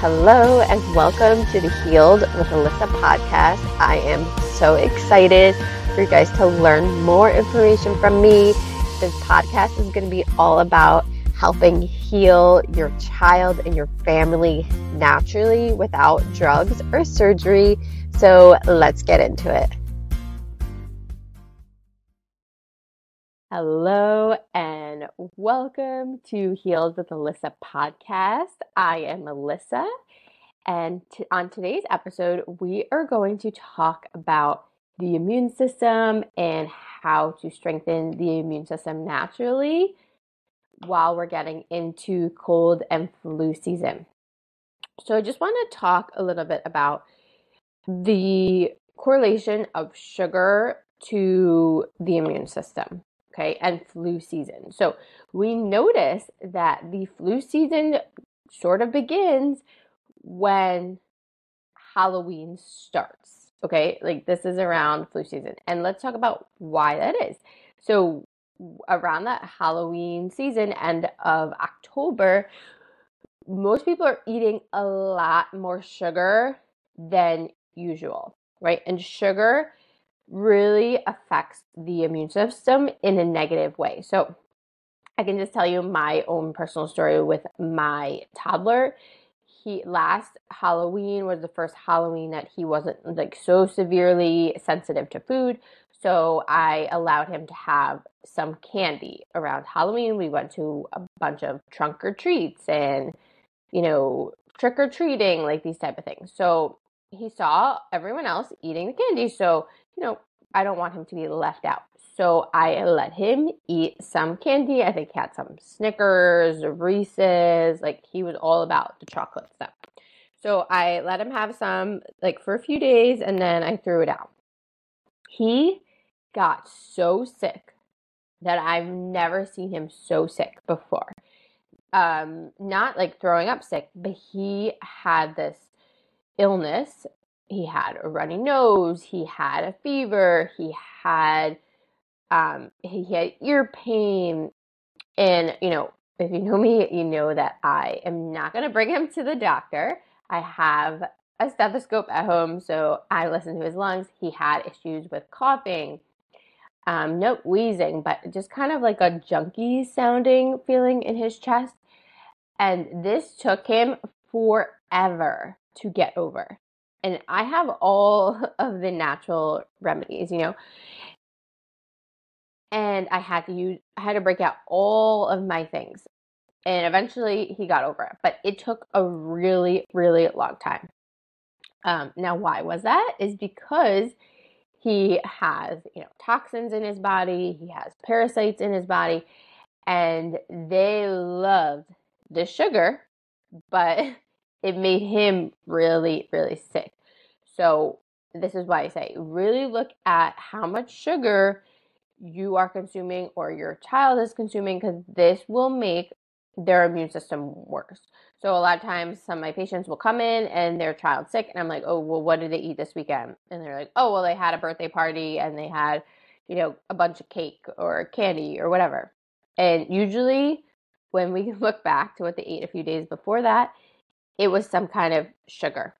hello, and welcome to the Healed with Alyssa podcast. I am so excited for you guys to learn more information from me. This podcast is going to be all about helping heal your child and your family naturally without drugs or surgery. So let's get into it. Hello and welcome to Healed with Alyssa podcast. I am Alyssa, and on today's episode, we are going to talk about the immune system and how to strengthen the immune system naturally while we're getting into cold and flu season. So, I just want to talk a little bit about the correlation of sugar to the immune system okay, and flu season. So we notice that the flu season sort of begins when Halloween starts, okay? Like this is around flu season. And let's talk about why that is. So around that Halloween season, end of October, most people are eating a lot more sugar than usual, right? And sugar really affects the immune system in a negative way. So, I can just tell you my own personal story with my toddler. He last Halloween was the first Halloween that he wasn't like so severely sensitive to food. So I allowed him to have some candy around Halloween. We went to a bunch of trunk or treats and you know, trick or treating, like these type of things. So he saw everyone else eating the candy. So, you know, I don't want him to be left out. So I let him eat some candy. I think he had some Snickers, Reese's, like he was all about the chocolate stuff. So I let him have some like for a few days and then I threw it out. He got so sick that I've never seen him so sick before. Um, not like throwing up sick, but he had this illness. He had a runny nose, he had a fever, he had um he had ear pain and you know, if you know me, you know that I am not going to bring him to the doctor. I have a stethoscope at home, so I listen to his lungs. He had issues with coughing, um, no wheezing, but just kind of like a junky sounding feeling in his chest. And this took him forever to get over. And I have all of the natural remedies, you know. And I had to use I had to break out all of my things. And eventually he got over it, but it took a really really long time. Um, now why was that? Is because he has, you know, toxins in his body, he has parasites in his body, and they loved the sugar, but it made him really, really sick. So, this is why I say really look at how much sugar you are consuming or your child is consuming because this will make their immune system worse. So, a lot of times, some of my patients will come in and their child's sick, and I'm like, oh, well, what did they eat this weekend? And they're like, oh, well, they had a birthday party and they had, you know, a bunch of cake or candy or whatever. And usually, when we look back to what they ate a few days before that, it was some kind of sugar.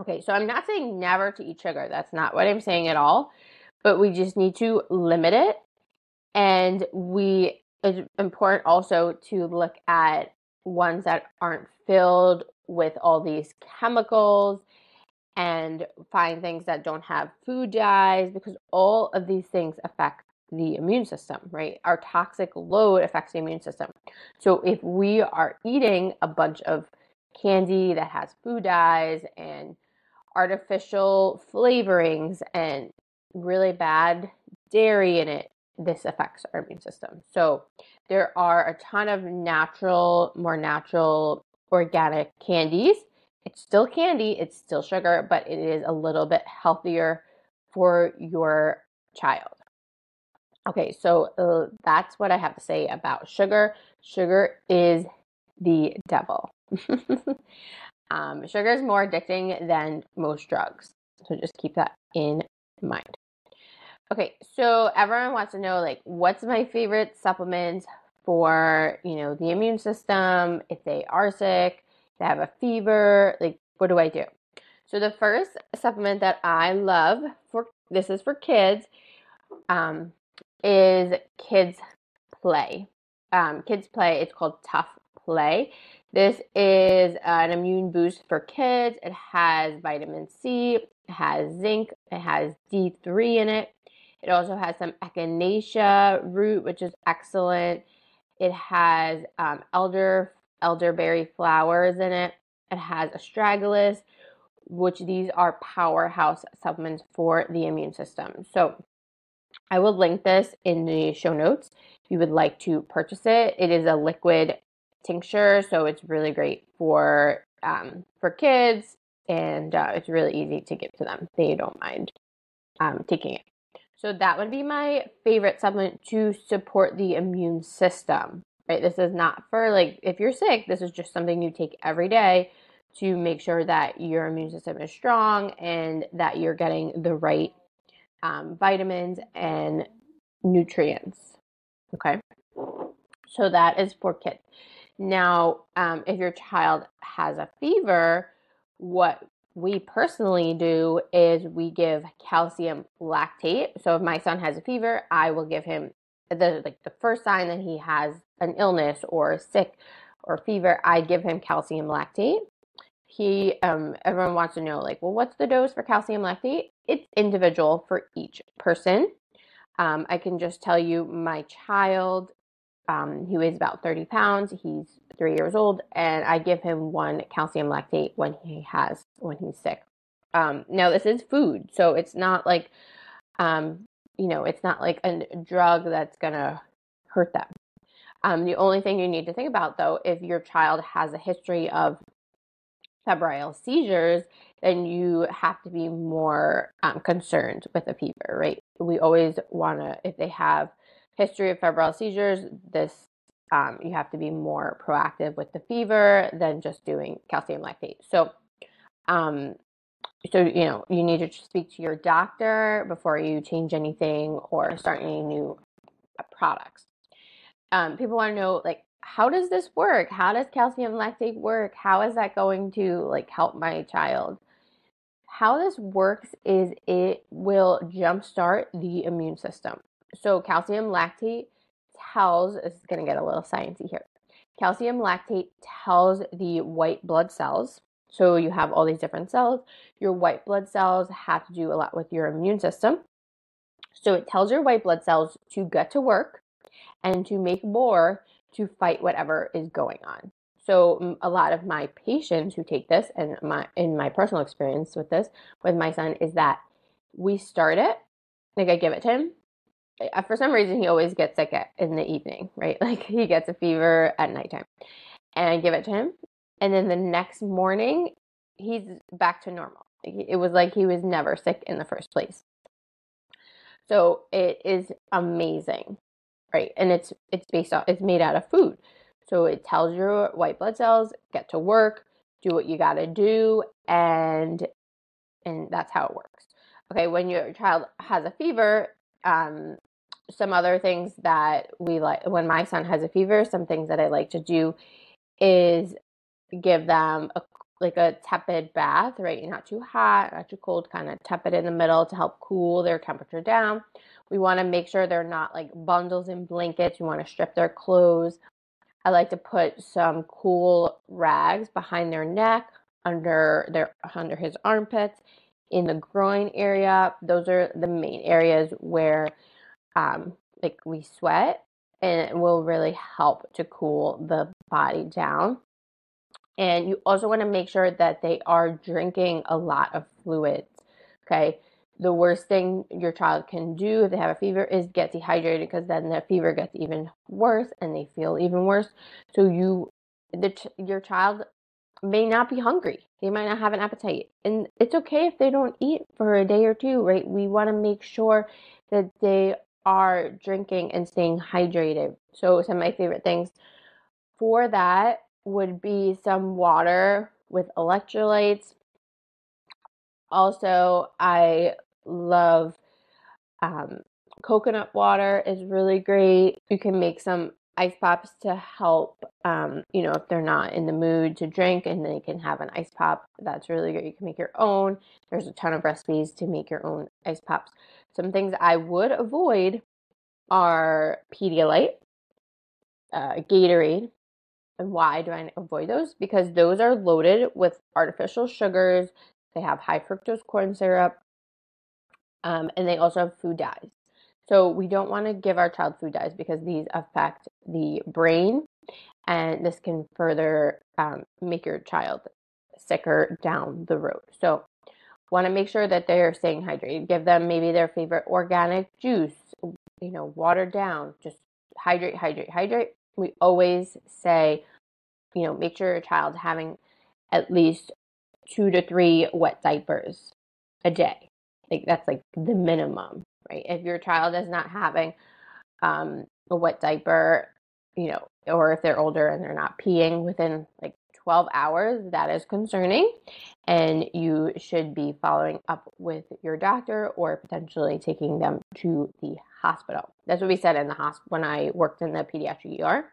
Okay, so I'm not saying never to eat sugar. That's not what I'm saying at all. But we just need to limit it. And we it's important also to look at ones that aren't filled with all these chemicals and find things that don't have food dyes because all of these things affect the immune system, right? Our toxic load affects the immune system. So if we are eating a bunch of candy that has food dyes and artificial flavorings and really bad dairy in it, this affects our immune system. So there are a ton of natural, more natural organic candies. It's still candy, it's still sugar, but it is a little bit healthier for your child. Okay, so uh, that's what I have to say about sugar. Sugar is the devil. um, sugar is more addicting than most drugs. So just keep that in mind. Okay, so everyone wants to know like what's my favorite supplement for, you know, the immune system if they are sick, they have a fever. Like, what do I do? So the first supplement that I love for this is for kids um, is Kids Play. Um, kids Play. It's called Tuff Play. This is an immune boost for kids. It has vitamin C, it has zinc, it has D3 in it. It also has some echinacea root, which is excellent. It has um, elder elderberry flowers in it. It has astragalus, which these are powerhouse supplements for the immune system. So I will link this in the show notes if you would like to purchase it. It is a liquid tincture, so it's really great for um, for kids, and uh, it's really easy to give to them. They don't mind um, taking it. So that would be my favorite supplement to support the immune system. Right? This is not for like if you're sick. This is just something you take every day to make sure that your immune system is strong and that you're getting the right um, vitamins and nutrients. Okay. So that is for kids. Now, um, if your child has a fever, what we personally do is we give calcium lactate. So if my son has a fever, I will give him the like the first sign that he has an illness or sick or fever, I give him calcium lactate. He um everyone wants to know like, well, what's the dose for calcium lactate? It's individual for each person. Um, I can just tell you my child um, he weighs about 30 pounds. He's three years old, and I give him one calcium lactate when he has when he's sick. Um, now this is food, so it's not like, um, you know, it's not like a drug that's gonna hurt them. Um, the only thing you need to think about, though, if your child has a history of febrile seizures, then you have to be more um, concerned with a fever, right? We always want to, if they have history of febrile seizures, this um, you have to be more proactive with the fever than just doing calcium lactate. So, um, so you know you need to speak to your doctor before you change anything or start any new uh, products. Um, people want to know like how does this work? How does calcium lactate work? How is that going to like help my child? How this works is it will jumpstart the immune system. So calcium lactate tells, this is going to get a little sciencey here. Calcium lactate tells the white blood cells, so you have all these different cells. Your white blood cells have to do a lot with your immune system. So it tells your white blood cells to get to work and to make more to fight whatever is going on. So a lot of my patients who take this and my in my personal experience with this with my son is that we start it like I give it to him for some reason he always gets sick at, in the evening, right? Like he gets a fever at nighttime. And I give it to him. And then the next morning he's back to normal. It was like he was never sick in the first place. So it is amazing, right? And it's it's based on it's made out of food. So it tells your white blood cells get to work, do what you got to do and and that's how it works. Okay, when your child has a fever, um, some other things that we like when my son has a fever, some things that I like to do is give them a like a tepid bath, right? Not too hot, not too cold, kind of tepid in the middle to help cool their temperature down. We want to make sure they're not like bundles in blankets. We want to strip their clothes. I like to put some cool rags behind their neck, under their under his armpits, in the groin area. Those are the main areas where um, like we sweat and it will really help to cool the body down. And you also want to make sure that they are drinking a lot of fluids. Okay. The worst thing your child can do if they have a fever is get dehydrated because then the fever gets even worse and they feel even worse. So you, the your child may not be hungry. They might not have an appetite. And it's okay if they don't eat for a day or two, right? We want to make sure that they are drinking and staying hydrated. So, some of my favorite things for that would be some water with electrolytes. Also, I love um, coconut water is really great. You can make some ice pops to help, um, you know, if they're not in the mood to drink and they can have an ice pop. That's really good. You can make your own. There's a ton of recipes to make your own ice pops. Some things I would avoid are Pedialyte, uh, Gatorade. And why do I avoid those? Because those are loaded with artificial sugars. They have high fructose corn syrup, um, and they also have food dyes. So we don't want to give our child food dyes because these affect the brain, and this can further um, make your child sicker down the road. So want to make sure that they're staying hydrated. Give them maybe their favorite organic juice, you know, watered down. Just hydrate, hydrate, hydrate. We always say, you know, make sure your child's having at least two to three wet diapers a day. Like that's like the minimum, right? If your child is not having um, a wet diaper, you know, or if they're older and they're not peeing within like 12 hours, that is concerning. And you should be following up with your doctor or potentially taking them to the hospital. That's what we said in the hospital when I worked in the pediatric ER.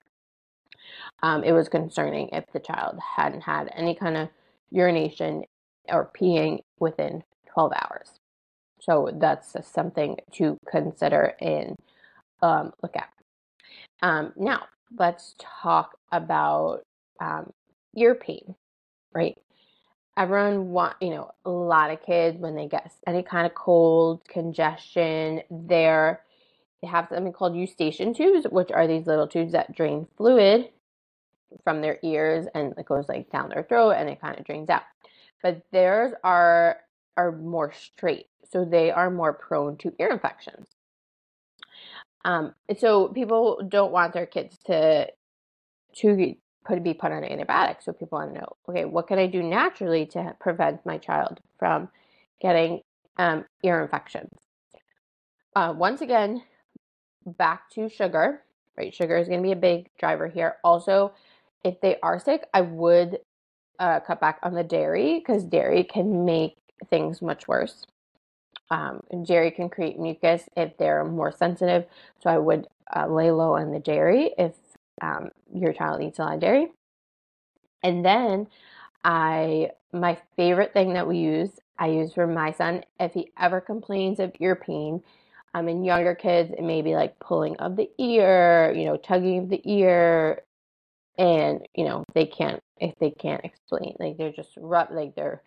Um, it was concerning if the child hadn't had any kind of urination or peeing within 12 hours. So that's something to consider and um, look at. Um, now, let's talk about um, ear pain, right? Everyone want, you know, a lot of kids when they get any kind of cold, congestion, they're they have something called eustachian tubes, which are these little tubes that drain fluid from their ears and it goes like down their throat and it kind of drains out. But theirs are are more straight, so they are more prone to ear infections. Um, so people don't want their kids to to put be put on antibiotics. So people want to know, okay, what can I do naturally to prevent my child from getting um, ear infections? Uh, once again, back to sugar. Right, sugar is going to be a big driver here. Also, if they are sick, I would uh, cut back on the dairy because dairy can make things much worse. Um, dairy can create mucus if they're more sensitive. So I would uh, lay low on the dairy if um, your child eats a lot of dairy. And then I, my favorite thing that we use, I use for my son if he ever complains of ear pain. Um, in younger kids, it may be like pulling of the ear, you know, tugging of the ear, and you know they can't if they can't explain, like they're just rough, like they're,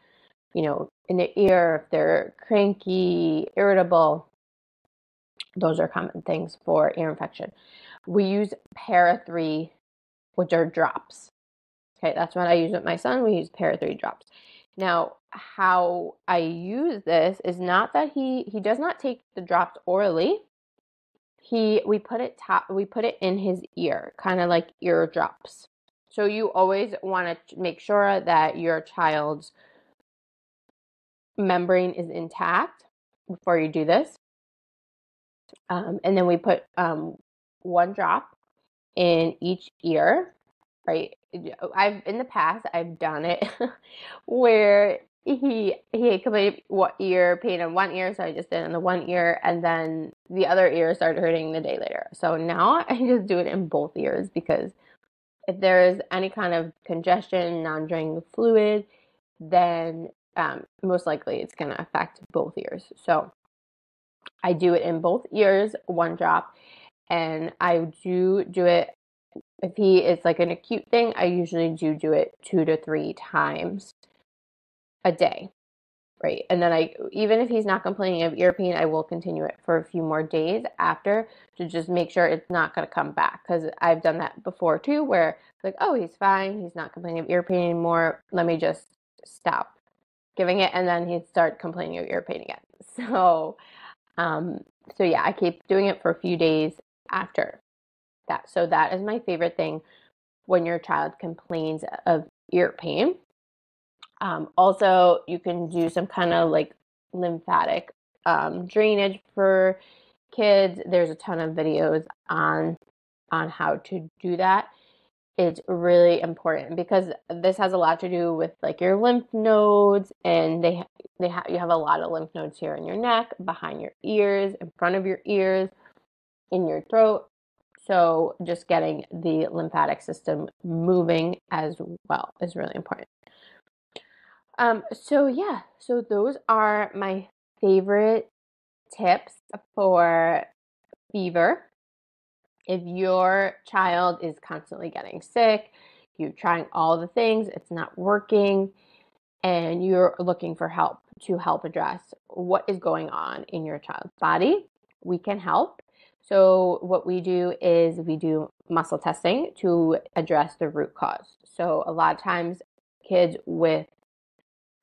you know, in the ear if they're cranky, irritable. Those are common things for ear infection. We use Para 3, which are drops. Okay, that's what I use with my son. We use Para 3 drops. Now, how I use this is not that he he does not take the drops orally. He we put it top we put it in his ear, kind of like ear drops. So you always want to make sure that your child's membrane is intact before you do this. Um, and then we put um, one drop in each ear, right? I've in the past I've done it where he he had complete what ear pain in one ear, so I just did it in the one ear, and then the other ear started hurting the day later. So now I just do it in both ears because if there is any kind of congestion, non-draining fluid, then um, most likely it's going to affect both ears. So I do it in both ears, one drop, and I do do it if he is like an acute thing, I usually do do it two to three times a day. Right. And then I, even if he's not complaining of ear pain, I will continue it for a few more days after to just make sure it's not going to come back. Because I've done that before too, where like, oh, he's fine. He's not complaining of ear pain anymore. Let me just stop giving it. And then he'd start complaining of ear pain again. So, um, so yeah, I keep doing it for a few days after that. So that is my favorite thing when your child complains of ear pain. Um, also, you can do some kind of like lymphatic um, drainage for kids. There's a ton of videos on on how to do that. It's really important because this has a lot to do with like your lymph nodes, and they they have you have a lot of lymph nodes here in your neck, behind your ears, in front of your ears, in your throat. So, just getting the lymphatic system moving as well is really important. Um, so, yeah, so those are my favorite tips for fever. If your child is constantly getting sick, you're trying all the things, it's not working, and you're looking for help to help address what is going on in your child's body, we can help. So, what we do is we do muscle testing to address the root cause. So, a lot of times, kids with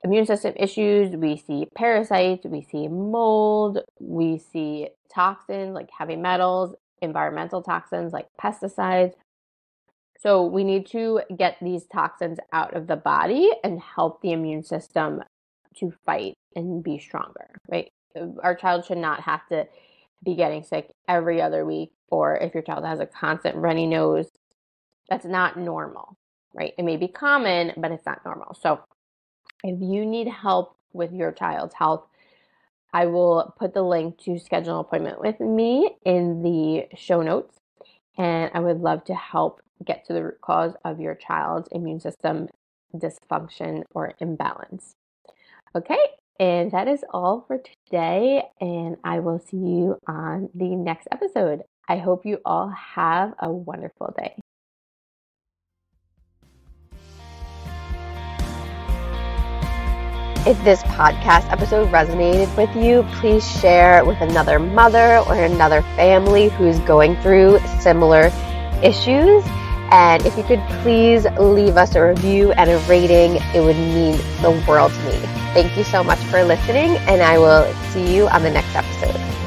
immune system issues, we see parasites, we see mold, we see toxins like heavy metals, environmental toxins like pesticides. So, we need to get these toxins out of the body and help the immune system to fight and be stronger, right? Our child should not have to be getting sick every other week, or if your child has a constant runny nose, that's not normal, right? It may be common, but it's not normal. So, if you need help with your child's health, I will put the link to schedule an appointment with me in the show notes. And I would love to help get to the root cause of your child's immune system dysfunction or imbalance. Okay, and that is all for today. And I will see you on the next episode. I hope you all have a wonderful day. If this podcast episode resonated with you, please share it with another mother or another family who's going through similar issues. And if you could please leave us a review and a rating, it would mean the world to me. Thank you so much for listening, and I will see you on the next episode.